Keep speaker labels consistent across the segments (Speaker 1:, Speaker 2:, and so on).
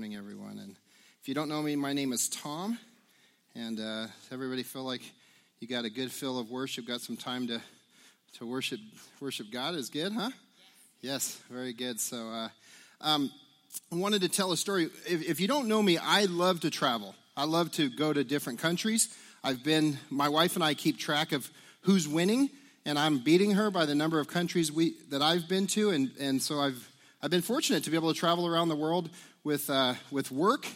Speaker 1: morning, everyone. And if you don't know me, my name is Tom. And uh, everybody feel like you got a good feel of worship, got some time to, to worship worship God is good, huh? Yes, very good. So uh, um, I wanted to tell a story. If, if you don't know me, I love to travel. I love to go to different countries. I've been, my wife and I keep track of who's winning, and I'm beating her by the number of countries we, that I've been to. And, and so I've I've been fortunate to be able to travel around the world with, uh, with work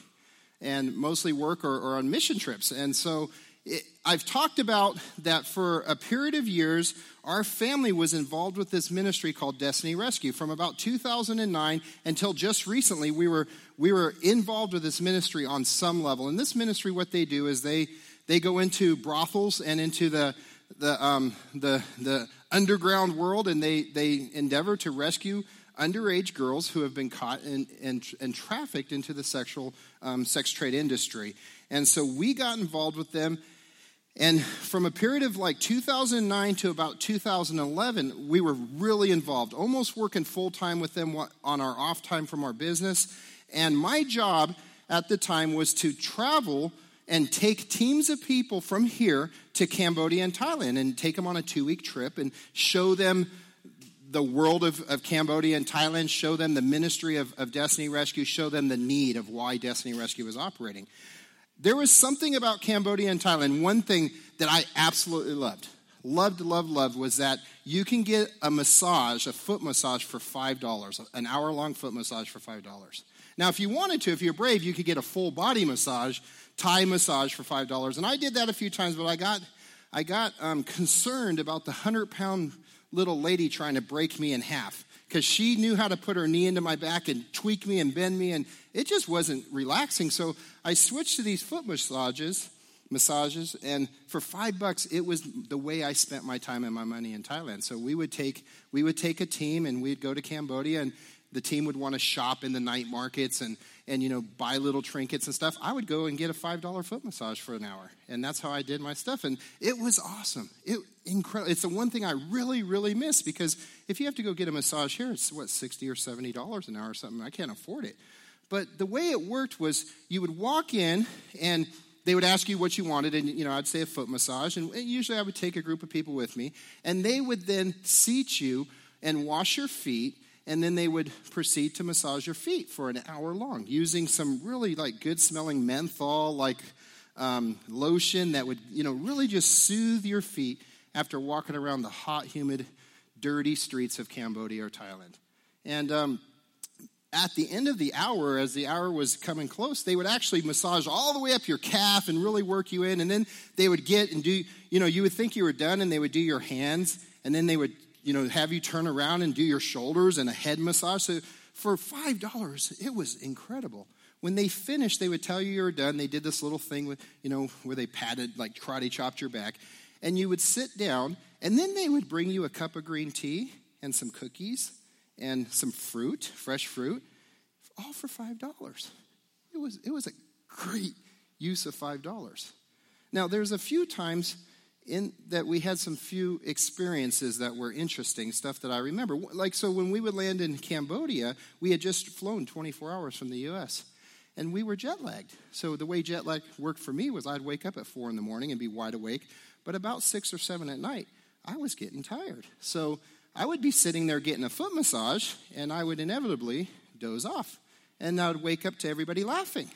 Speaker 1: and mostly work or, or on mission trips. And so it, I've talked about that for a period of years, our family was involved with this ministry called Destiny Rescue. From about 2009 until just recently, we were, we were involved with this ministry on some level. And this ministry, what they do is they, they go into brothels and into the, the, um, the, the underground world and they, they endeavor to rescue underage girls who have been caught and, and, trafficked into the sexual um, sex trade industry. And so we got involved with them. And from a period of like 2009 to about 2011, we were really involved, almost working full time with them on our off time from our business. And my job at the time was to travel and take teams of people from here to Cambodia and Thailand and take them on a two week trip and show them the world of, of Cambodia and Thailand, show them the ministry of, of Destiny Rescue, show them the need of why Destiny Rescue is operating. There was something about Cambodia and Thailand, one thing that I absolutely loved, loved, loved, loved, was that you can get a massage, a foot massage for $5, an hour long foot massage for $5. Now, if you wanted to, if you're brave, you could get a full body massage, Thai massage for $5. And I did that a few times, but I got, I got um, concerned about the 100 pound little lady trying to break me in half because she knew how to put her knee into my back and tweak me and bend me, and it just wasn't relaxing. So I switched to these foot massages, massages, and for five bucks, it was the way I spent my time and my money in Thailand. So we would take we would take a team and we'd go to Cambodia, and the team would want to shop in the night markets and and you know buy little trinkets and stuff i would go and get a five dollar foot massage for an hour. And that's how i did my stuff. And it was awesome. It incredible it's the one thing i really really miss because if you have to go get a massage here it's what 60 or 70 dollars an hour or something. I can't afford it. But the way it worked was you would walk in and they would ask you what you wanted. And you know i'd say a foot massage. And usually i would take a group of people with me. And they would then seat you and wash your feet and then they would proceed to massage your feet for an hour long using some really like good smelling menthol like um, lotion that would you know really just soothe your feet after walking around the hot humid dirty streets of cambodia or thailand and um, at the end of the hour, as the hour was coming close, they would actually massage all the way up your calf and really work you in. And then they would get and do, you know, you would think you were done and they would do your hands and then they would you know, have you turn around and do your shoulders and a head massage. So for $5, it was incredible. When they finished, they would tell you you were done. They did this little thing with, you know, where they patted, like karate chopped your back. And you would sit down, and then they would bring you a cup of green tea and some cookies and some fruit, fresh fruit, all for $5. It was, it was a great use of $5. Now, there's a few times in that we had some few experiences that were interesting, stuff that I remember. Like, so when we would land in Cambodia, we had just flown 24 hours from the US and we were jet lagged. So the way jet lag worked for me was I'd wake up at four in the morning and be wide awake, but about six or seven at night, I was getting tired. So I would be sitting there getting a foot massage and I would inevitably doze off. And I would wake up to everybody laughing.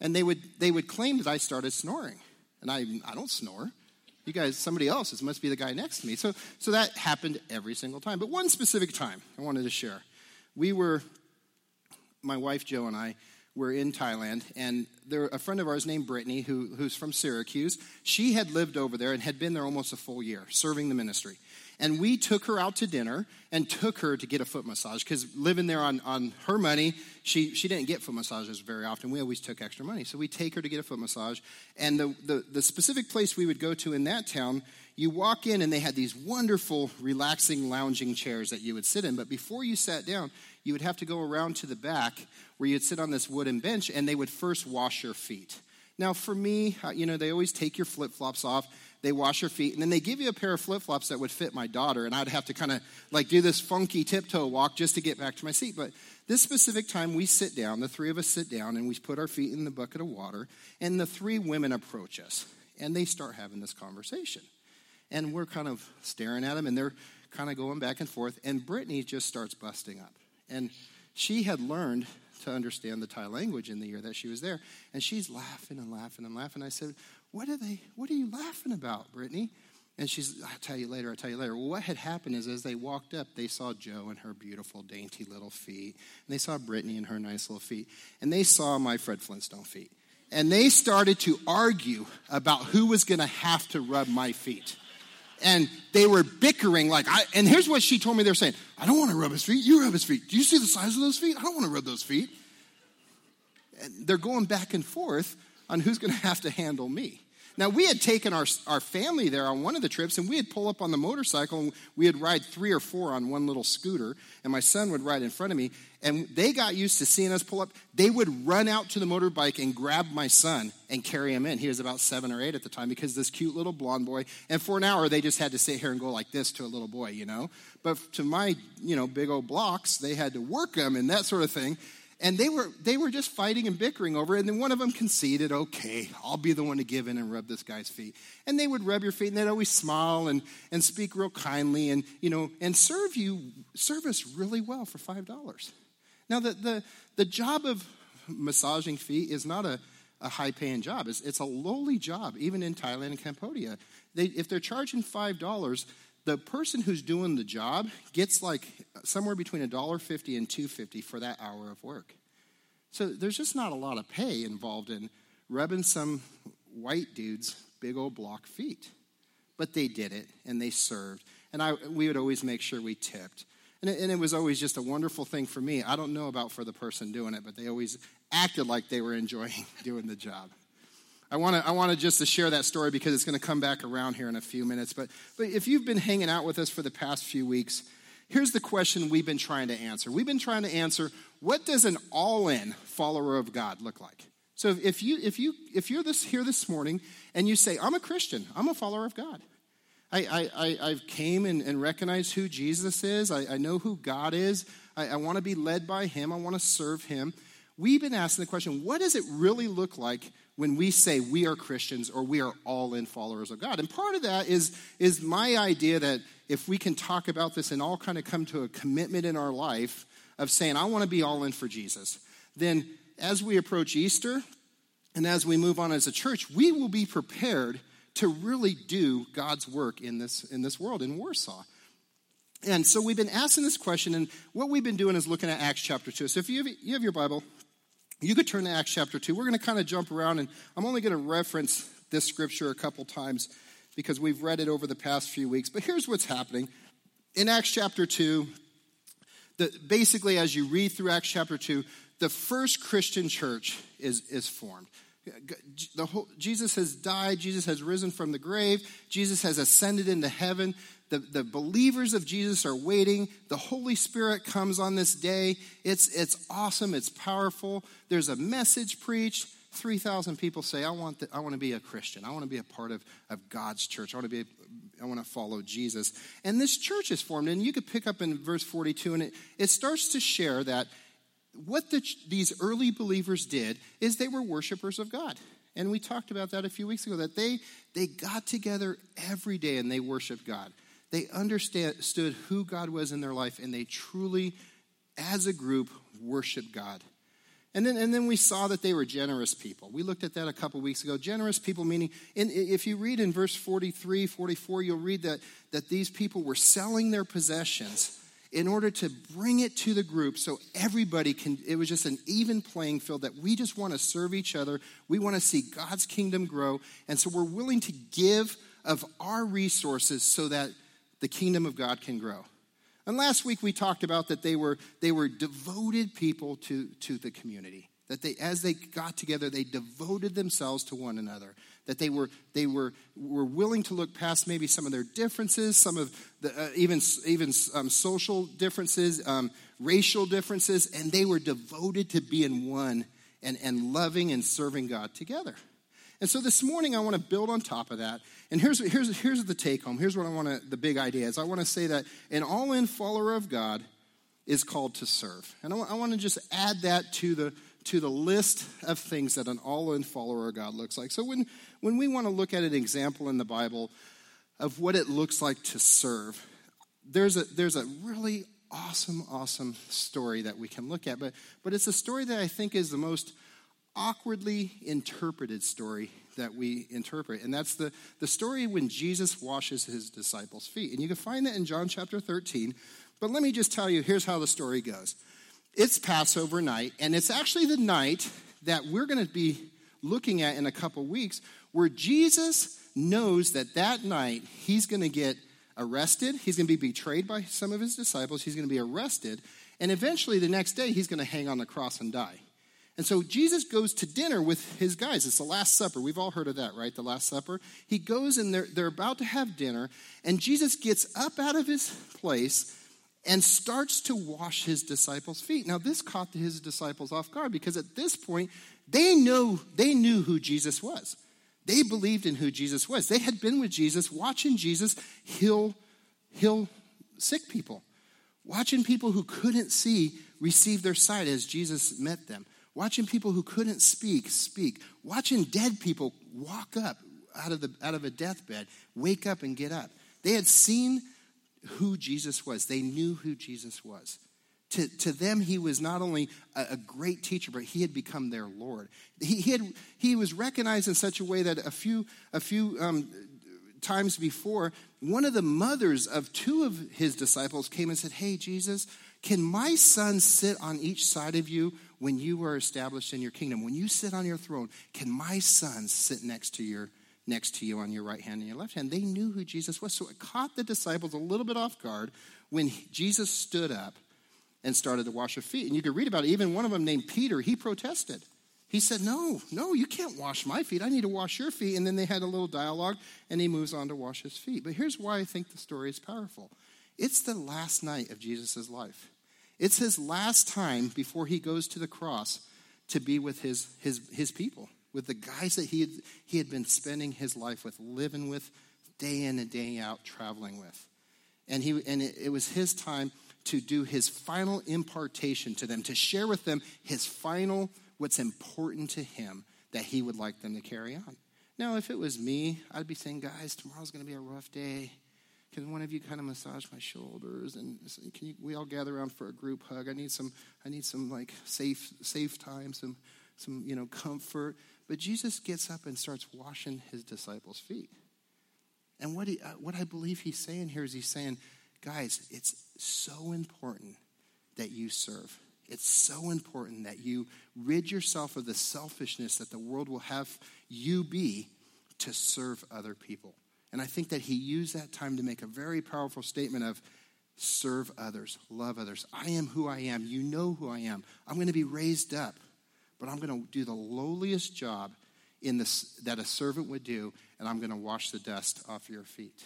Speaker 1: And they would, they would claim that I started snoring. And I, I don't snore you guys, somebody else, this must be the guy next to me. So, so that happened every single time. But one specific time I wanted to share. We were, my wife Joe and I were in Thailand, and there a friend of ours named Brittany, who, who's from Syracuse, she had lived over there and had been there almost a full year serving the ministry. And we took her out to dinner and took her to get a foot massage because living there on, on her money, she, she didn't get foot massages very often. We always took extra money. So we take her to get a foot massage. And the, the, the specific place we would go to in that town, you walk in and they had these wonderful, relaxing, lounging chairs that you would sit in. But before you sat down, you would have to go around to the back where you'd sit on this wooden bench and they would first wash your feet. Now, for me, uh, you know, they always take your flip flops off they wash your feet, and then they give you a pair of flip flops that would fit my daughter, and I'd have to kind of like do this funky tiptoe walk just to get back to my seat. But this specific time, we sit down, the three of us sit down, and we put our feet in the bucket of water, and the three women approach us, and they start having this conversation. And we're kind of staring at them, and they're kind of going back and forth, and Brittany just starts busting up. And she had learned to understand the Thai language in the year that she was there. And she's laughing and laughing and laughing. I said, What are they what are you laughing about, Brittany? And she's, I'll tell you later, I'll tell you later. What had happened is as they walked up, they saw Joe and her beautiful, dainty little feet. And they saw Brittany and her nice little feet. And they saw my Fred Flintstone feet. And they started to argue about who was going to have to rub my feet and they were bickering like I, and here's what she told me they're saying. I don't want to rub his feet you rub his feet. Do you see the size of those feet? I don't want to rub those feet. And they're going back and forth on who's going to have to handle me now, we had taken our, our family there on one of the trips, and we had pull up on the motorcycle, and we had ride three or four on one little scooter, and my son would ride in front of me, and they got used to seeing us pull up. They would run out to the motorbike and grab my son and carry him in. He was about seven or eight at the time because this cute little blonde boy, and for an hour, they just had to sit here and go like this to a little boy, you know? But to my, you know, big old blocks, they had to work them and that sort of thing and they were they were just fighting and bickering over it. And then one of them conceded okay i'll be the one to give in and rub this guy's feet. And they would rub your feet and they'd always smile and and speak real kindly and you know and serve you service really well for five dollars. Now the, the the job of massaging feet is not a, a high paying job. It's, it's a lowly job even in thailand and cambodia. They, if they're charging five dollars the person who's doing the job gets like somewhere between $1.50 and $2.50 for that hour of work. So there's just not a lot of pay involved in rubbing some white dude's big old block feet. But they did it and they served. And I, we would always make sure we tipped. And it, and it was always just a wonderful thing for me. I don't know about for the person doing it, but they always acted like they were enjoying doing the job. I want to I want to just to share that story because it's going to come back around here in a few minutes. But but if you've been hanging out with us for the past few weeks, here's the question we've been trying to answer. We've been trying to answer what does an all-in follower of God look like? So if you if you if you're this here this morning and you say I'm a Christian, I'm a follower of God. I, I, I, have came and, and recognized who Jesus is. I, I know who God is. I, I want to be led by Him. I want to serve Him. We've been asking the question what does it really look like when we say we are Christians or we are all in followers of God. And part of that is, is my idea that if we can talk about this and all kind of come to a commitment in our life of saying, I want to be all in for Jesus, then as we approach Easter and as we move on as a church, we will be prepared to really do God's work in this, in this world, in Warsaw. And so we've been asking this question, and what we've been doing is looking at Acts chapter 2. So if you have, you have your Bible, you could turn to Acts chapter 2. We're going to kind of jump around, and I'm only going to reference this scripture a couple times because we've read it over the past few weeks. But here's what's happening. In Acts chapter 2, the, basically, as you read through Acts chapter 2, the first Christian church is, is formed. Whole, Jesus has died, Jesus has risen from the grave, Jesus has ascended into heaven. The, the believers of Jesus are waiting. The Holy Spirit comes on this day. It's, it's awesome, it's powerful. There's a message preached. 3,000 people say, I want, the, I want to be a Christian. I want to be a part of, of God's church. I want to be I want to follow Jesus. And this church is formed. And you could pick up in verse 42, and it, it starts to share that what the, these early believers did is they were worshipers of God. And we talked about that a few weeks ago, that they, they got together every day and they worshiped God. They understood who God was in their life, and they truly, as a group, worshiped God. And then, and then we saw that they were generous people. We looked at that a couple weeks ago. Generous people, meaning, in, if you read in verse 43, 44, you'll read that, that these people were selling their possessions in order to bring it to the group so everybody can, it was just an even playing field that we just want to serve each other. We want to see God's kingdom grow. And so we're willing to give of our resources so that the kingdom of God can grow. And last week we talked about that they were, they were devoted people to, to the community. That they, as they got together, they devoted themselves to one another. That they were, they were, were willing to look past maybe some of their differences, some of the, uh, even, even um, social differences, um, racial differences, and they were devoted to being one and, and loving and serving God together. And so this morning I want to build on top of that. And here's, here's, here's the take home. Here's what I want to, the big idea is I want to say that an all in follower of God is called to serve. And I want, I want to just add that to the, to the list of things that an all in follower of God looks like. So when, when we want to look at an example in the Bible of what it looks like to serve, there's a, there's a really awesome, awesome story that we can look at. But, but it's a story that I think is the most awkwardly interpreted story that we interpret. And that's the, the story when Jesus washes his disciples' feet. And you can find that in John chapter 13. But let me just tell you here's how the story goes it's Passover night, and it's actually the night that we're going to be looking at in a couple weeks where Jesus knows that that night he's going to get arrested, he's going to be betrayed by some of his disciples, he's going to be arrested, and eventually the next day he's going to hang on the cross and die. And so Jesus goes to dinner with his guys. It's the Last Supper. We've all heard of that, right? The Last Supper. He goes and they're, they're about to have dinner, and Jesus gets up out of his place and starts to wash his disciples' feet. Now, this caught his disciples off guard because at this point, they know they knew who Jesus was. They believed in who Jesus was. They had been with Jesus, watching Jesus heal, heal sick people, watching people who couldn't see receive their sight as Jesus met them watching people who couldn't speak speak, watching dead people walk up out of, the, out of a deathbed, wake up and get up. They had seen who Jesus was, they knew who Jesus was. To, to them, he was not only a, a great teacher, but he had become their Lord. He, he, had, he was recognized in such a way that a few, a few um, times before, one of the mothers of two of his disciples came and said, Hey, Jesus, can my son sit on each side of you when you are established in your kingdom? When you sit on your throne, can my sons sit next to your next to you on your right hand and your left hand? They knew who Jesus was. So it caught the disciples a little bit off guard when Jesus stood up and started to wash their feet. And you could read about it. Even one of them named Peter, he protested. He said, No, no, you can't wash my feet. I need to wash your feet. And then they had a little dialogue, and he moves on to wash his feet. But here's why I think the story is powerful it's the last night of Jesus' life. It's his last time before he goes to the cross to be with his, his, his people, with the guys that he had, he had been spending his life with, living with, day in and day out, traveling with. And, he, and it, it was his time to do his final impartation to them, to share with them his final, what's important to him that he would like them to carry on. Now, if it was me, I'd be saying, guys, tomorrow's going to be a rough day. Can one of you kind of massage my shoulders and can you, we all gather around for a group hug? I need some, I need some like safe, safe time, some, some you know comfort. But Jesus gets up and starts washing his disciples' feet. And what he, uh, what I believe he's saying here is he's saying, guys, it's so important that you serve. It's so important that you rid yourself of the selfishness that the world will have you be to serve other people. And I think that he used that time to make a very powerful statement of serve others, love others. I am who I am. You know who I am. I'm going to be raised up, but I'm going to do the lowliest job in this, that a servant would do, and I'm going to wash the dust off your feet.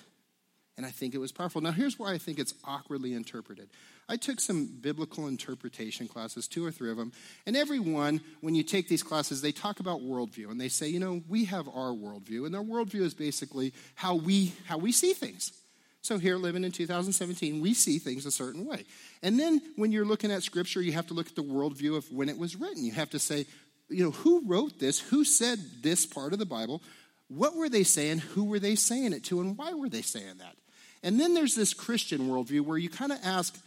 Speaker 1: And I think it was powerful. Now, here's why I think it's awkwardly interpreted. I took some biblical interpretation classes, two or three of them, and every one, when you take these classes, they talk about worldview, and they say, you know, we have our worldview, and their worldview is basically how we how we see things. So here, living in 2017, we see things a certain way. And then when you're looking at Scripture, you have to look at the worldview of when it was written. You have to say, you know, who wrote this? Who said this part of the Bible? What were they saying? Who were they saying it to? And why were they saying that? And then there's this Christian worldview where you kind of ask,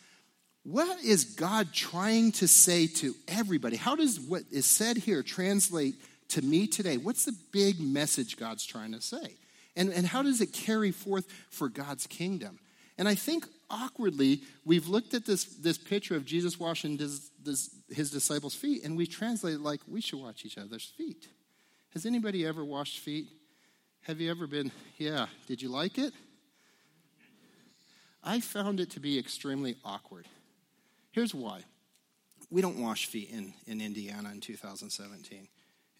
Speaker 1: what is God trying to say to everybody? How does what is said here translate to me today? What's the big message God's trying to say? And, and how does it carry forth for God's kingdom? And I think awkwardly, we've looked at this, this picture of Jesus washing his, this, his disciples' feet, and we translate it like we should wash each other's feet. Has anybody ever washed feet? Have you ever been, yeah, did you like it? I found it to be extremely awkward. Here's why we don't wash feet in, in Indiana in 2017.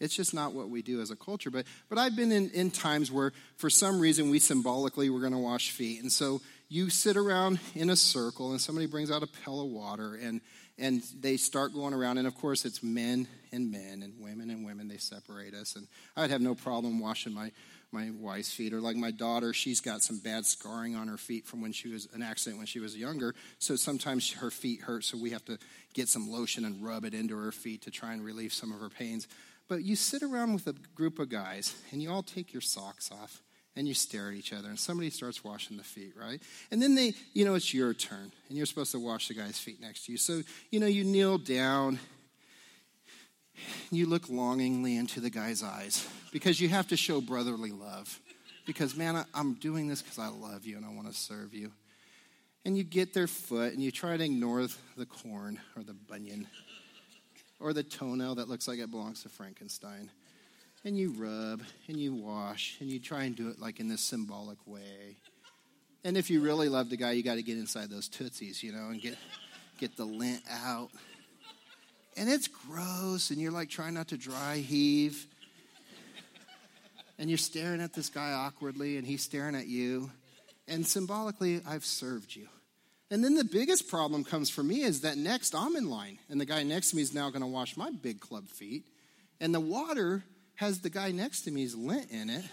Speaker 1: It's just not what we do as a culture. But, but I've been in, in times where, for some reason, we symbolically we're going to wash feet. And so you sit around in a circle, and somebody brings out a pail of water, and, and they start going around. And of course, it's men and men and women and women. They separate us. And I'd have no problem washing my, my wife's feet. Or like my daughter, she's got some bad scarring on her feet from when she was an accident when she was younger. So sometimes her feet hurt. So we have to get some lotion and rub it into her feet to try and relieve some of her pains. But you sit around with a group of guys and you all take your socks off and you stare at each other and somebody starts washing the feet right and then they you know it's your turn and you're supposed to wash the guy's feet next to you so you know you kneel down you look longingly into the guy's eyes because you have to show brotherly love because man I, i'm doing this because i love you and i want to serve you and you get their foot and you try to ignore the corn or the bunion or the toenail that looks like it belongs to frankenstein and you rub and you wash and you try and do it like in this symbolic way. And if you really love the guy, you got to get inside those tootsies, you know, and get get the lint out. And it's gross, and you're like trying not to dry heave. And you're staring at this guy awkwardly, and he's staring at you. And symbolically, I've served you. And then the biggest problem comes for me is that next I'm in line, and the guy next to me is now going to wash my big club feet. And the water has the guy next to me's lint in it,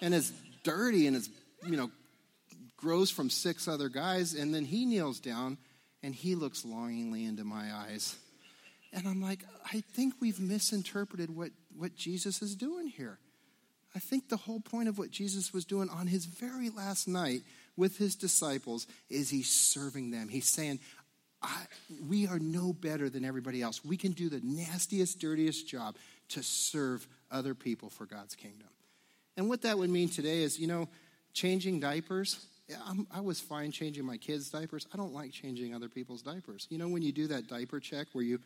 Speaker 1: and it's dirty and it's, you know, grows from six other guys. And then he kneels down and he looks longingly into my eyes. And I'm like, I think we've misinterpreted what, what Jesus is doing here. I think the whole point of what Jesus was doing on his very last night with his disciples is he's serving them. He's saying, we are no better than everybody else. We can do the nastiest, dirtiest job to serve other people for God's kingdom. And what that would mean today is, you know, changing diapers. I'm, i was fine changing my kids' diapers. I don't like changing other people's diapers. You know, when you do that diaper check where you,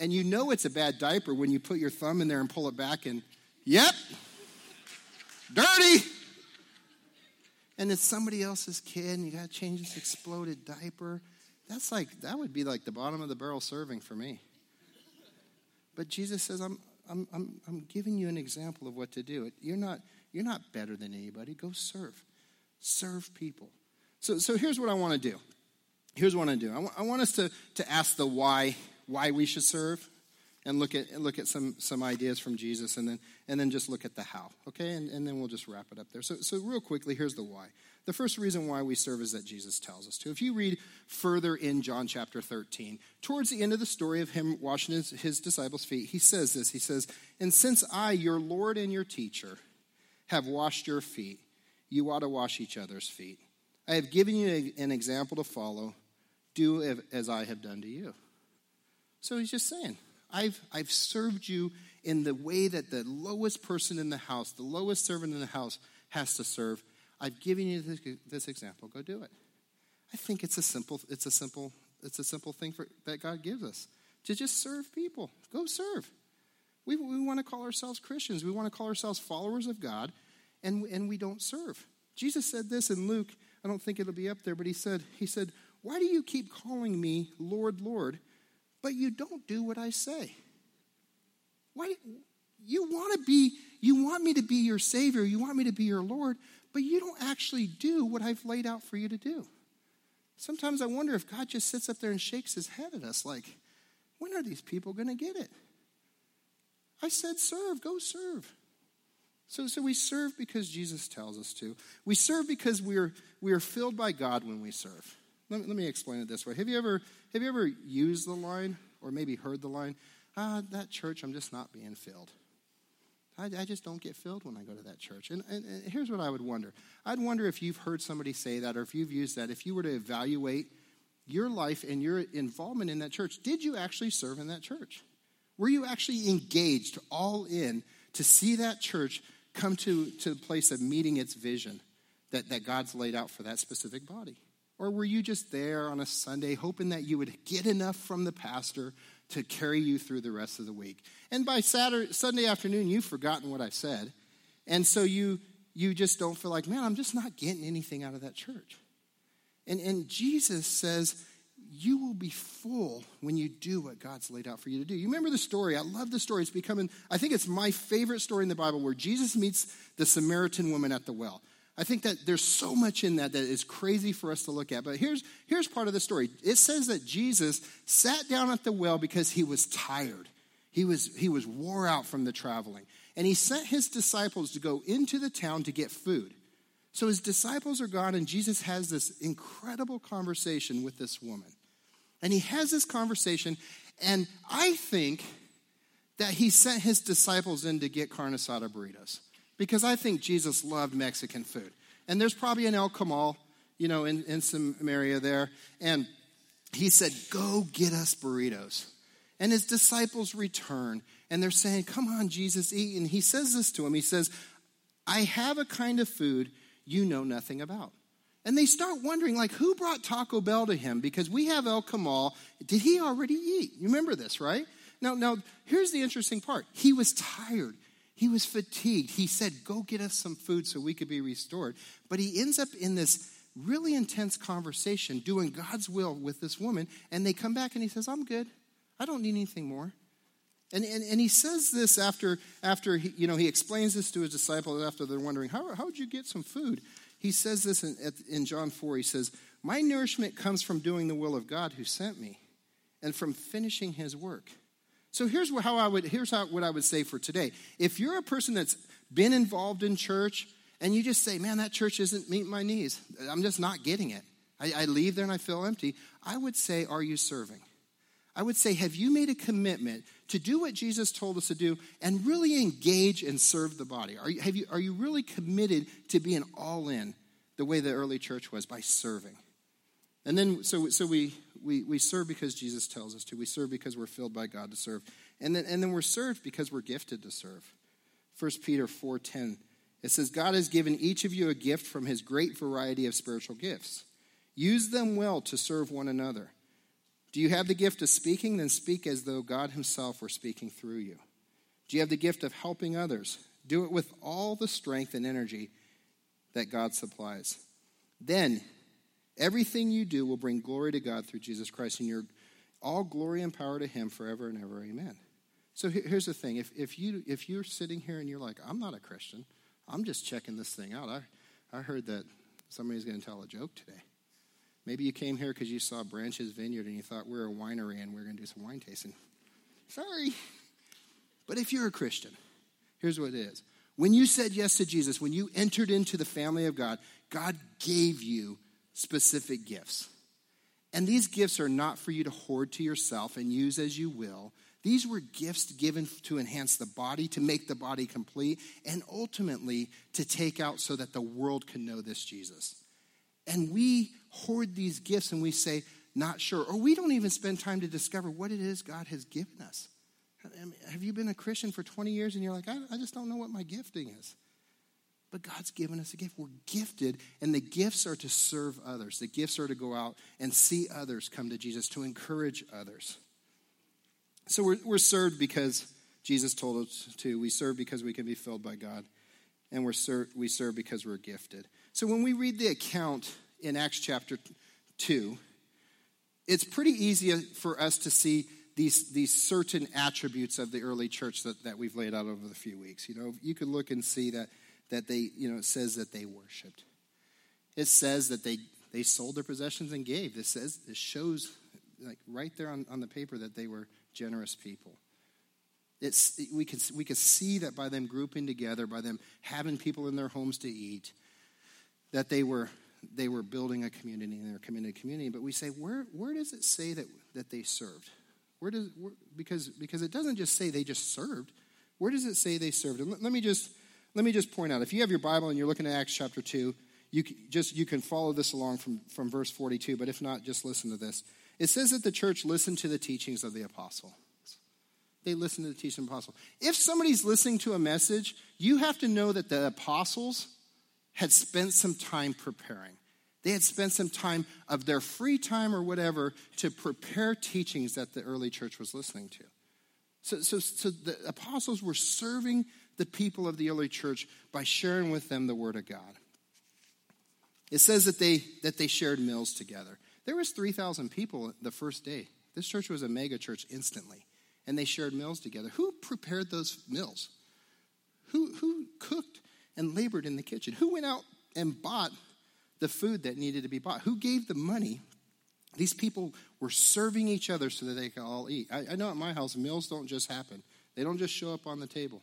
Speaker 1: and you know it's a bad diaper when you put your thumb in there and pull it back and, yep, dirty. And it's somebody else's kid and you got to change this exploded diaper. That's like, that would be like the bottom of the barrel serving for me. But Jesus says, I'm, I'm, I'm, I'm giving you an example of what to do. You're not, you're not better than anybody. Go serve. Serve people. So, so here's what I want to do. Here's what I do. I want, I want us to, to ask the why, why we should serve and look at, look at some, some ideas from Jesus and then, and then just look at the how, okay? And, and then we'll just wrap it up there. So, so, real quickly, here's the why. The first reason why we serve is that Jesus tells us to. If you read further in John chapter 13, towards the end of the story of him washing his, his disciples' feet, he says this He says, And since I, your Lord and your teacher, have washed your feet, you ought to wash each other's feet. I have given you an example to follow. Do as I have done to you. So he's just saying, I've, I've served you in the way that the lowest person in the house, the lowest servant in the house, has to serve. I've given you this, this example. Go do it. I think it's a simple, it's a simple, it's a simple thing for, that God gives us to just serve people. Go serve. We, we want to call ourselves Christians. We want to call ourselves followers of God, and, and we don't serve. Jesus said this in Luke. I don't think it'll be up there, but he said, he said, Why do you keep calling me Lord, Lord, but you don't do what I say? Why you want to be, you want me to be your Savior, you want me to be your Lord, but you don't actually do what I've laid out for you to do. Sometimes I wonder if God just sits up there and shakes his head at us like, when are these people going to get it? I said, serve, go serve. So, so we serve because Jesus tells us to. We serve because we are, we are filled by God when we serve. Let, let me explain it this way. Have you, ever, have you ever used the line or maybe heard the line, ah, that church, I'm just not being filled? I, I, just don't get filled when I go to that church. And, and, and here's what I would wonder I'd wonder if you've heard somebody say that or if you've used that, if you were to evaluate your life and your involvement in that church, did you actually serve in that church? Were you actually engaged all in to see that church come to, to the place of meeting its vision that, that God's laid out for that specific body? Or were you just there on a Sunday hoping that you would get enough from the pastor to carry you through the rest of the week. And by Saturday, Sunday afternoon, you've forgotten what I said. And so you, you just don't feel like, man, I'm just not getting anything out of that church. And, and Jesus says, you will be full when you do what God's laid out for you to do. You remember the story? I love the story. It's becoming, I think it's my favorite story in the Bible where Jesus meets the Samaritan woman at the well. I think that there's so much in that that is crazy for us to look at. But here's, here's part of the story. It says that Jesus sat down at the well because he was tired. He was, he was wore out from the traveling. And he sent his disciples to go into the town to get food. So his disciples are gone, and Jesus has this incredible conversation with this woman. And he has this conversation, and I think that he sent his disciples in to get carne asada burritos because I think Jesus loved Mexican food. And there's probably an El Comal, you know, in, in some area there. And he said, Go get us burritos. And his disciples return and they're saying, Come on, Jesus, eat. And he says this to him He says, I have a kind of food you know nothing about. And they start wondering, like, who brought Taco Bell to him? Because we have El Comal. Did he already eat? You remember this, right? Now, now, here's the interesting part. He was tired. He was fatigued. He said, Go get us some food so we could be restored. But he ends up in this really intense conversation doing God's will with this woman. And they come back and he says, I'm good. I don't need anything more. And, and, and he says this after, after he, you know, he explains this to his disciples after they're wondering, how, how would you get some food? He says this in, in John 4. He says, My nourishment comes from doing the will of God who sent me and from finishing his work. So here's how I would here's how, what I would say for today. If you're a person that's been involved in church and you just say, "Man, that church isn't meeting my needs. I'm just not getting it. I, I leave there and I feel empty." I would say, "Are you serving?" I would say, "Have you made a commitment to do what Jesus told us to do and really engage and serve the body? Are you, have you, are you really committed to being all in the way the early church was by serving?" And then, so, so we, we, we serve because Jesus tells us to. We serve because we're filled by God to serve. And then, and then we're served because we're gifted to serve. 1 Peter 4.10, it says, God has given each of you a gift from his great variety of spiritual gifts. Use them well to serve one another. Do you have the gift of speaking? Then speak as though God himself were speaking through you. Do you have the gift of helping others? Do it with all the strength and energy that God supplies. Then Everything you do will bring glory to God through Jesus Christ, and your all glory and power to Him forever and ever. Amen. So here's the thing: if if you if you're sitting here and you're like, I'm not a Christian, I'm just checking this thing out. I I heard that somebody's going to tell a joke today. Maybe you came here because you saw Branches Vineyard and you thought we're a winery and we're going to do some wine tasting. Sorry. But if you're a Christian, here's what it is. When you said yes to Jesus, when you entered into the family of God, God gave you specific gifts. And these gifts are not for you to hoard to yourself and use as you will. These were gifts given to enhance the body, to make the body complete, and ultimately to take out so that the world can know this Jesus. And we hoard these gifts and we say, not sure. Or we don't even spend time to discover what it is God has given us. Have you been a Christian for 20 years and you're like, I, I just don't know what my gifting is? But God's given us a gift. We're gifted, and the gifts are to serve others. The gifts are to go out and see others come to Jesus, to encourage others. So we're, we're served because Jesus told us to. We serve because we can be filled by God, and we're ser- we serve because we're gifted. So when we read the account in Acts chapter 2, it's pretty easy for us to see these, these certain attributes of the early church that, that we've laid out over the few weeks. You know, you could look and see that that they, you know, it says that they worshiped. It says that they, they sold their possessions and gave. This says, this shows, like right there on, on the paper, that they were generous people. It's, we, can, we can see that by them grouping together, by them having people in their homes to eat, that they were, they were building a community and they're committed community. But we say, where, where does it say that, that they served? Where does, where, because, because it doesn't just say they just served. Where does it say they served? And let, let me just let me just point out if you have your Bible and you're looking at Acts chapter 2, you can, just you can follow this along from, from verse 42, but if not, just listen to this. It says that the church listened to the teachings of the apostle. They listened to the teaching of the apostle. If somebody's listening to a message, you have to know that the apostles had spent some time preparing. They had spent some time of their free time or whatever to prepare teachings that the early church was listening to. So, so, so the apostles were serving the people of the early church by sharing with them the word of God. It says that they that they shared meals together. There was 3,000 people the first day. This church was a mega church instantly, and they shared meals together. Who prepared those meals? Who who cooked and labored in the kitchen? Who went out and bought the food that needed to be bought? Who gave the money? These people were serving each other so that they could all eat. I, I know at my house, meals don't just happen, they don't just show up on the table.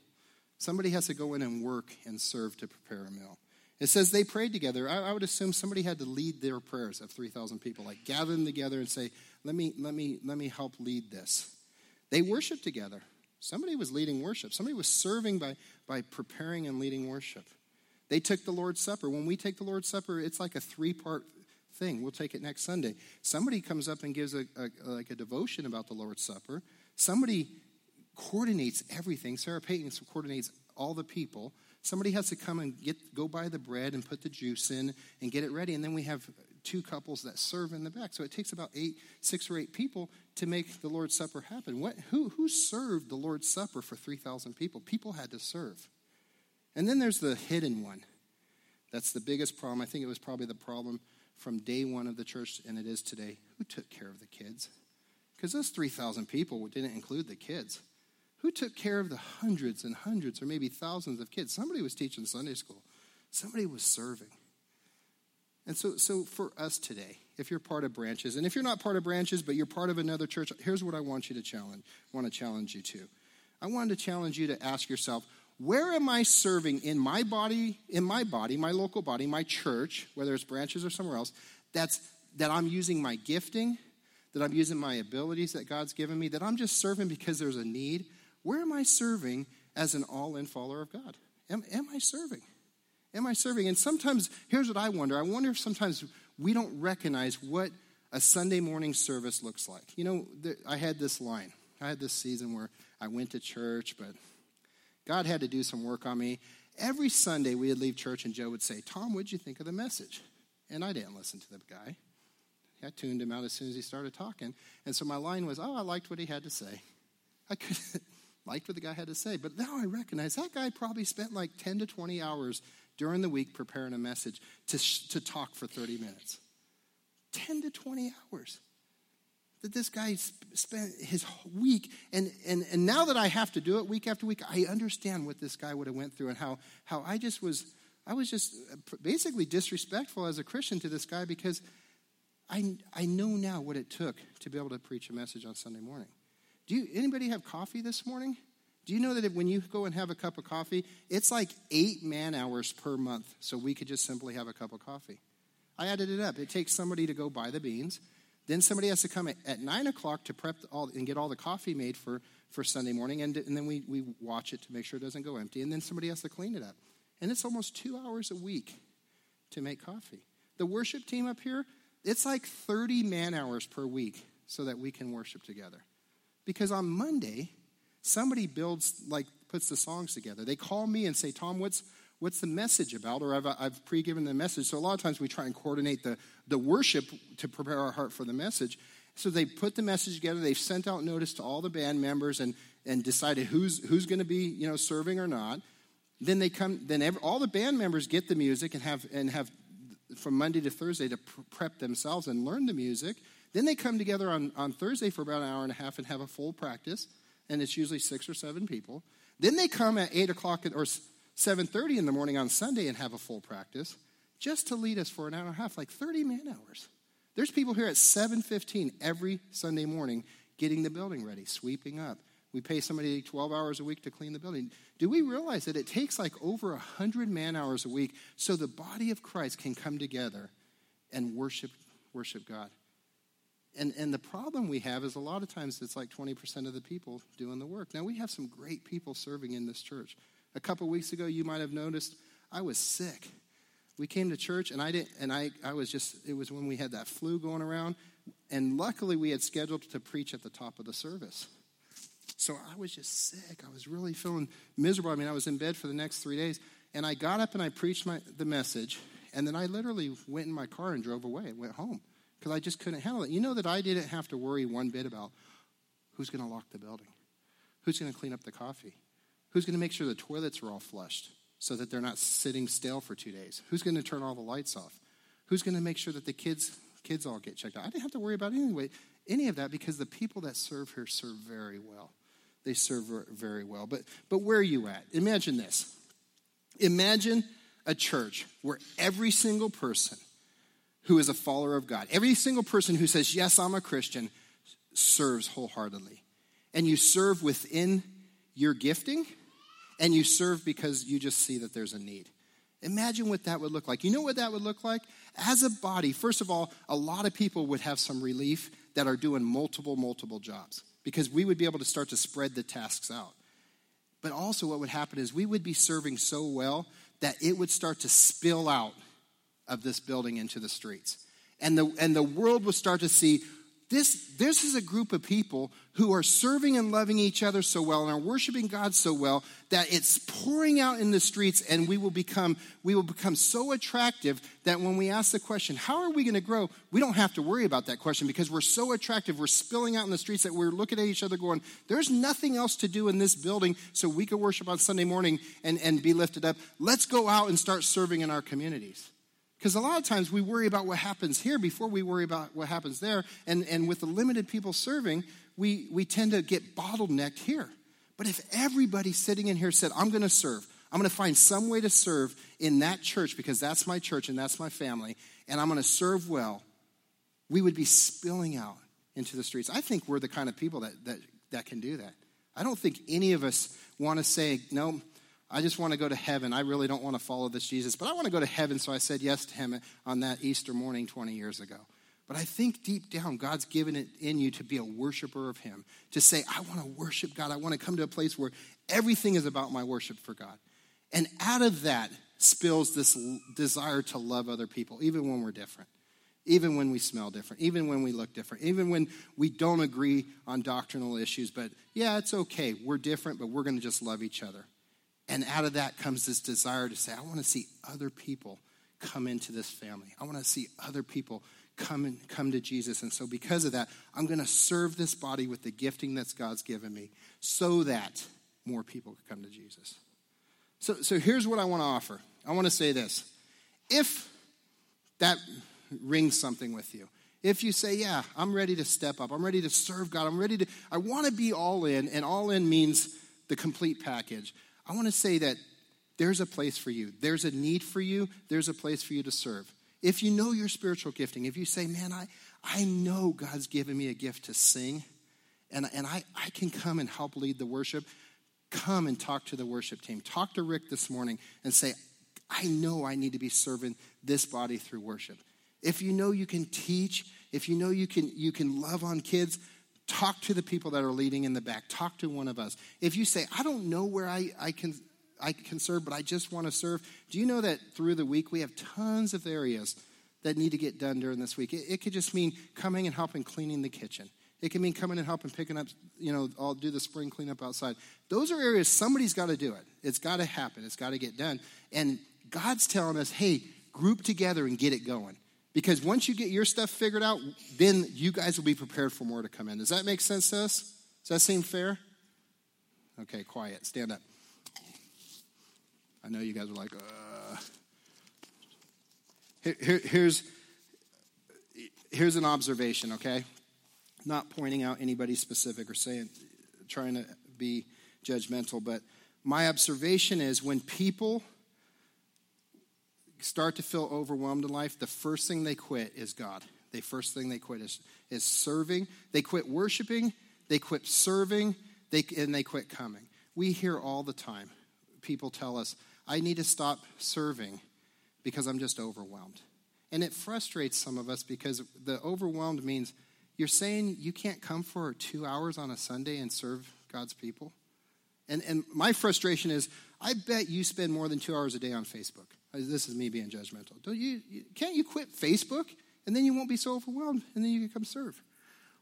Speaker 1: Somebody has to go in and work and serve to prepare a meal. It says they prayed together. I, I, would assume somebody had to lead their prayers of 3,000 people, like gather them together and say, let me, let, me, let me help lead this. They worshiped together. Somebody was leading worship. Somebody was serving by, by preparing and leading worship. They took the Lord's Supper. When we take the Lord's Supper, it's like a three part thing. We'll take it next Sunday. Somebody comes up and gives a, a, like a devotion about the Lord's Supper. Somebody coordinates everything. Sarah Payton coordinates all the people. Somebody has to come and get go buy the bread and put the juice in and get it ready. And then we have two couples that serve in the back. So it takes about eight, six or eight people to make the Lord's Supper happen. What, who, who served the Lord's Supper for 3,000 people? People had to serve. And then there's the hidden one. That's the biggest problem. I think it was probably the problem from day one of the church, and it is today. Who took care of the kids? Because those 3,000 people didn't include the kids. Who took care of the hundreds and hundreds or maybe thousands of kids? Somebody was teaching Sunday school, somebody was serving. And so, so for us today, if you're part of branches, and if you're not part of branches, but you're part of another church, here's what I want you to challenge. Want to challenge you to. I want to challenge you to ask yourself, where am I serving in my body, in my body, my local body, my church, whether it's branches or somewhere else, that's that I'm using my gifting, that I'm using my abilities that God's given me, that I'm just serving because there's a need. Where am I serving as an all-in follower of God? Am, am I serving? Am I serving? And sometimes, here's what I wonder I wonder if sometimes we don't recognize what a Sunday morning service looks like. You know, I had this line. I had this season where I went to church, but God had to do some work on me. Every Sunday we would leave church and Joe would say, Tom, what'd you think of the message? And I didn't listen to the guy. I tuned him out as soon as he started talking. And so my line was, oh, I liked what he had to say. I could liked what the guy had to say. But now I recognize that guy probably spent like 10 to 20 hours during the week preparing a message to, sh- to talk for 30 minutes. 10 to 20 hours that this guy spent his week and, and, and now that i have to do it week after week i understand what this guy would have went through and how, how i just was i was just uh, basically disrespectful as a christian to this guy because I, I know now what it took to be able to preach a message on sunday morning do you anybody have coffee this morning do you know that when you go and have a cup of coffee, it's like eight man hours per month, so we could just simply have a cup of coffee? I added it up. It takes somebody to go buy the beans. Then somebody has to come at, at 9 o'clock to prep all, and get all the coffee made for, for Sunday morning, and, and then we, we watch it to make sure it doesn't go empty, and then somebody has to clean it up. And it's almost two hours a week to make coffee. The worship team up here, it's like 30 man hours per week so that we can worship together. Because on Monday, somebody builds, like, puts the songs together. They call me and say, Tom, what's, what's the message about? Or I've, I've pre given the message. So a lot of times we try and coordinate the, the worship to prepare our heart for the message. So they put the message together. They've sent out notice to all the band members and, and decided who's, who's going to be, you know, serving or not. Then they come, then every, all the band members get the music and have, and have from Monday to Thursday to prep themselves and learn the music. Then they come together on, on Thursday for about an hour and a half and have a full practice and it's usually six or seven people. Then they come at 8 o'clock or 7.30 in the morning on Sunday and have a full practice just to lead us for an hour and a half, like 30 man hours. There's people here at 7.15 every Sunday morning getting the building ready, sweeping up. We pay somebody 12 hours a week to clean the building. Do we realize that it takes like over 100 man hours a week so the body of Christ can come together and worship, worship God? And, and the problem we have is a lot of times it's like 20% of the people doing the work. Now, we have some great people serving in this church. A couple weeks ago, you might have noticed I was sick. We came to church, and I didn't, and I, I was just, it was when we had that flu going around. And luckily, we had scheduled to preach at the top of the service. So I was just sick. I was really feeling miserable. I mean, I was in bed for the next three days. And I got up and I preached my, the message. And then I literally went in my car and drove away, and went home because I just couldn't handle it. You know that I didn't have to worry one bit about who's going to lock the building, who's going to clean up the coffee, who's going to make sure the toilets are all flushed so that they're not sitting stale for two days, who's going to turn all the lights off, who's going to make sure that the kids kids all get checked out. I didn't have to worry about anyway any of that because the people that serve here serve very well. They serve very well. But but where are you at? Imagine this. Imagine a church where every single person who is a follower of God, every single person who says, Yes, I'm a Christian, serves wholeheartedly. And you serve within your gifting, and you serve because you just see that there's a need. Imagine what that would look like. You know what that would look like? As a body, first of all, a lot of people would have some relief that are doing multiple, multiple jobs because we would be able to start to spread the tasks out. But also, what would happen is we would be serving so well that it would start to spill out of this building into the streets. And the, and the world will start to see this, this is a group of people who are serving and loving each other so well and are worshiping God so well that it's pouring out in the streets and we will become we will become so attractive that when we ask the question how are we going to grow? we don't have to worry about that question because we're so attractive. We're spilling out in the streets that we're looking at each other going there's nothing else to do in this building so we could worship on Sunday morning and, and be lifted up. Let's go out and start serving in our communities because a lot of times we worry about what happens here before we worry about what happens there. And, and with the limited people serving, we, we tend to get bottlenecked here. But if everybody sitting in here said, I'm going to serve, I'm going to find some way to serve in that church because that's my church and that's my family, and I'm going to serve well, we would be spilling out into the streets. I think we're the kind of people that, that, that can do that. I don't think any of us want to say, no, I just want to go to heaven. I really don't want to follow this Jesus, but I want to go to heaven, so I said yes to him on that Easter morning 20 years ago. But I think deep down, God's given it in you to be a worshiper of Him, to say, I want to worship God. I want to come to a place where everything is about my worship for God. And out of that spills this desire to love other people, even when we're different, even when we smell different, even when we look different, even when we don't agree on doctrinal issues. But yeah, it's okay. We're different, but we're going to just love each other. And out of that comes this desire to say, I want to see other people come into this family. I want to see other people come and come to Jesus. And so because of that, I'm going to serve this body with the gifting that God's given me so that more people can come to Jesus. So, so here's what I want to offer. I want to say this. If that rings something with you, if you say, Yeah, I'm ready to step up, I'm ready to serve God, I'm ready to, I want to be all in, and all in means the complete package. I want to say that there's a place for you. There's a need for you. There's a place for you to serve. If you know your spiritual gifting, if you say, man, I, I know God's given me a gift to sing, and, and I, I can come and help lead the worship, come and talk to the worship team. Talk to Rick this morning and say, I know I need to be serving this body through worship. If you know you can teach, if you know you can, you can love on kids, Talk to the people that are leading in the back. Talk to one of us. If you say, I don't know where I, I can I can serve, but I just want to serve. Do you know that through the week we have tons of areas that need to get done during this week? It, it could just mean coming and helping cleaning the kitchen. It can mean coming and helping picking up, you know, I'll do the spring cleanup outside. Those are areas somebody's got to do it. It's got to happen. It's got to get done. And God's telling us, hey, group together and get it going. Because once you get your stuff figured out, then you guys will be prepared for more to come in. Does that make sense to us? Does that seem fair? Okay, quiet. Stand up. I know you guys are like, uh. Here, here, here's, here's an observation, okay? Not pointing out anybody specific or saying, trying to be judgmental, but my observation is when people start to feel overwhelmed in life, the first thing they quit is God. The first thing they quit is, is serving. They quit worshiping, they quit serving, they, and they quit coming. We hear all the time people tell us, I need to stop serving because I'm just overwhelmed. And it frustrates some of us because the overwhelmed means you're saying you can't come for two hours on a Sunday and serve God's people? And, and my frustration is, I bet you spend more than two hours a day on Facebook. This is me being judgmental. Don't you, can't you quit Facebook and then you won't be so overwhelmed and then you can come serve?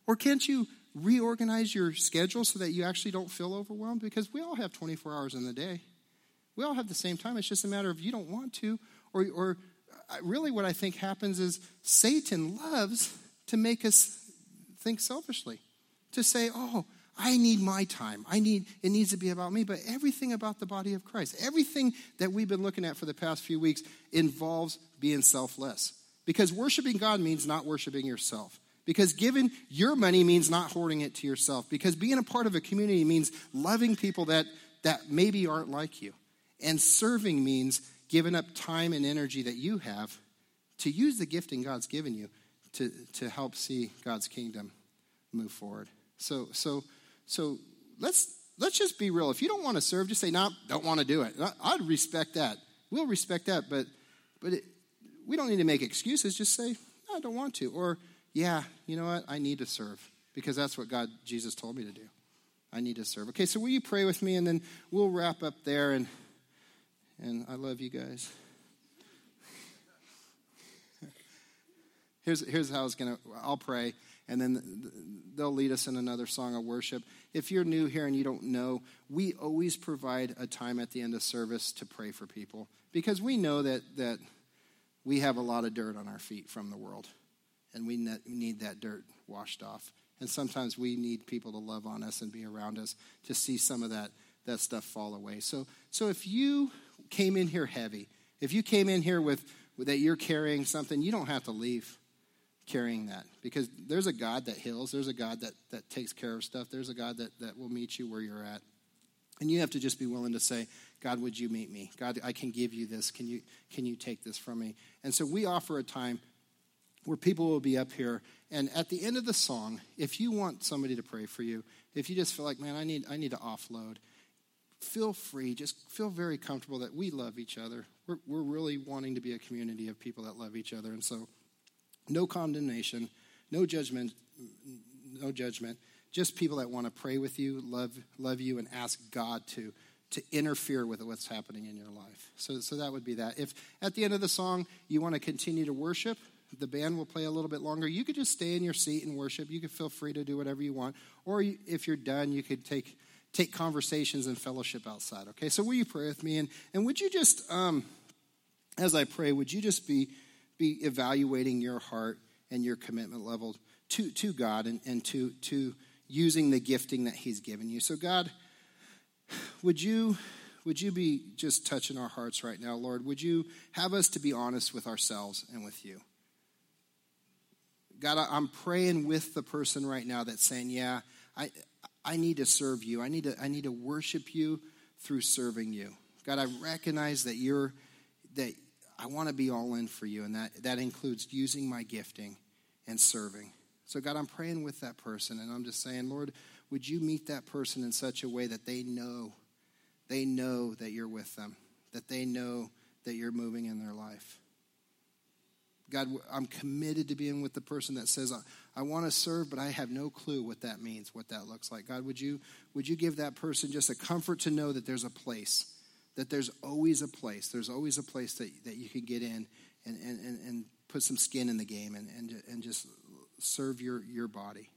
Speaker 1: Or can't you reorganize your schedule so that you actually don't feel overwhelmed? Because we all have 24 hours in the day. We all have the same time. It's just a matter of you don't want to, or, or uh, really what I think happens is Satan loves to make us think selfishly, to say, oh, I need my time. I need it needs to be about me, but everything about the body of Christ, everything that we've been looking at for the past few weeks involves being selfless. Because worshiping God means not worshiping yourself. Because giving your money means not hoarding it to yourself. Because being a part of a community means loving people that, that maybe aren't like you. And serving means giving up time and energy that you have to use the gifting God's given you to, to help see God's kingdom move forward. So, so, so let's, let's just be real. If you don't want to serve, just say, no, don't want to do it. I'd respect that. We'll respect that, but, but it, we don't need to make excuses. Just say, no, I don't want to. Or, yeah, you know what? I need to serve because that's what God, Jesus told me to do. I need to serve. Okay, so will you pray with me and then we'll wrap up there and and I love you guys. here's here's how it's gonna I'll pray and then they'll lead us in another song of worship. If you're new here and you don't know, we always provide a time at the end of service to pray for people because we know that that we have a lot of dirt on our feet from the world and we need that dirt washed off. And sometimes we need people to love on us and be around us to see some of that, that stuff fall away. So, so if you came in here heavy, if you came in here with, with that you're carrying something, you don't have to leave carrying that because there's a God that heals. There's a God that, that takes care of stuff. There's a God that, that will meet you where you're at. And you have to just be willing to say, God, would you meet me? God, I can give you this. Can you, can you take this from me? And so we offer a time where people will be up here. And at the end of the song, if you want somebody to pray for you, if you just feel like, man, I need, I need to offload, feel free. Just feel very comfortable that we love each other. We're, we're really wanting to be a community of people that love each other. And so, no condemnation, no judgment, no judgment. Just people that want to pray with you, love, love you, and ask God to to interfere with what's happening in your life. So, so that would be that. If at the end of the song you want to continue to worship, the band will play a little bit longer. You could just stay in your seat and worship. You could feel free to do whatever you want. Or you, if you're done, you could take take conversations and fellowship outside. Okay, so will you pray with me? And and would you just, um, as I pray, would you just be be evaluating your heart and your commitment level to to God and, and to to using the gifting that He's given you. So God, would you would you be just touching our hearts right now, Lord? Would you have us to be honest with ourselves and with you? God, I'm praying with the person right now that's saying, Yeah, I, I need to serve you. I need to, I need to worship you through serving you. God, I recognize that you're, that I want to be all in for you, and that, that includes using my gifting and serving. So, God, I'm praying with that person, and I'm just saying, Lord, would you meet that person in such a way that they know, they know that you're with them, that they know that you're moving in their life. God, I'm committed to being with the person that says, I, I want to serve, but I have no clue what that means, what that looks like. God, would you, would you give that person just a comfort to know that there's a place, that there's always a place, there's always a place that, that you can get in and, and, and, put some skin in the game and, and, and just serve your, your body.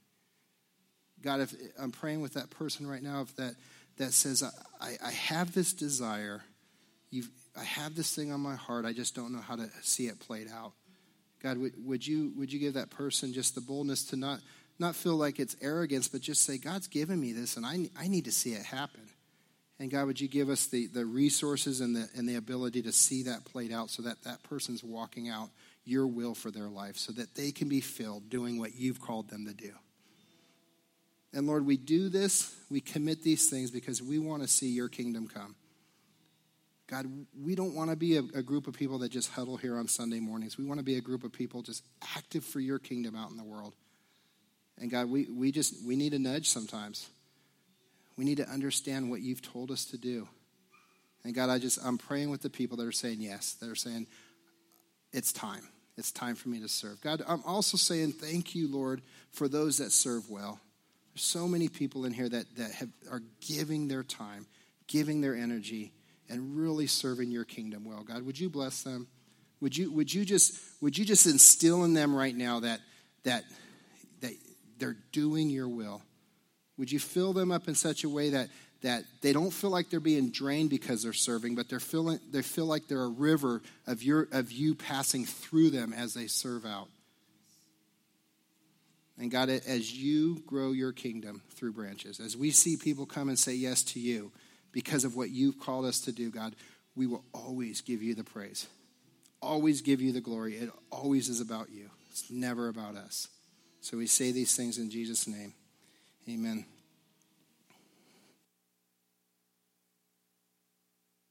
Speaker 1: God, if I'm praying with that person right now, if that, that says, I, I have this desire, You've, I have this thing on my heart, I just don't know how to see it played out. God, would, would, you, would you give that person just the boldness to not, not feel like it's arrogance, but just say, God's given me this and I, I need to see it happen. And God, would you give us the, the resources and the, and the ability to see that played out so that that person's walking out your will for their life so that they can be filled doing what you've called them to do. And Lord, we do this, we commit these things because we want to see your kingdom come. God, we don't want to be a, a, group of people that just huddle here on Sunday mornings. We want to be a group of people just active for your kingdom out in the world. And God, we, we just we need a nudge sometimes. We need to understand what you've told us to do. And God, I just I'm praying with the people that are saying yes, that are saying, it's time. It's time for me to serve. God, I'm also saying thank you, Lord, for those that serve well. There's so many people in here that, that have, are giving their time, giving their energy and really serving your kingdom well. God, would you bless them? Would you, would you just would you just instill in them right now that that that they're doing your will? Would you fill them up in such a way that that they don't feel like they're being drained because they're serving, but they're feeling they feel like they're a river of your of you passing through them as they serve out. And God, as you grow your kingdom through branches, as we see people come and say yes to you, because of what you've called us to do, God, we will always give you the praise, always give you the glory. It always is about you, it's never about us. So we say these things in Jesus' name. Amen.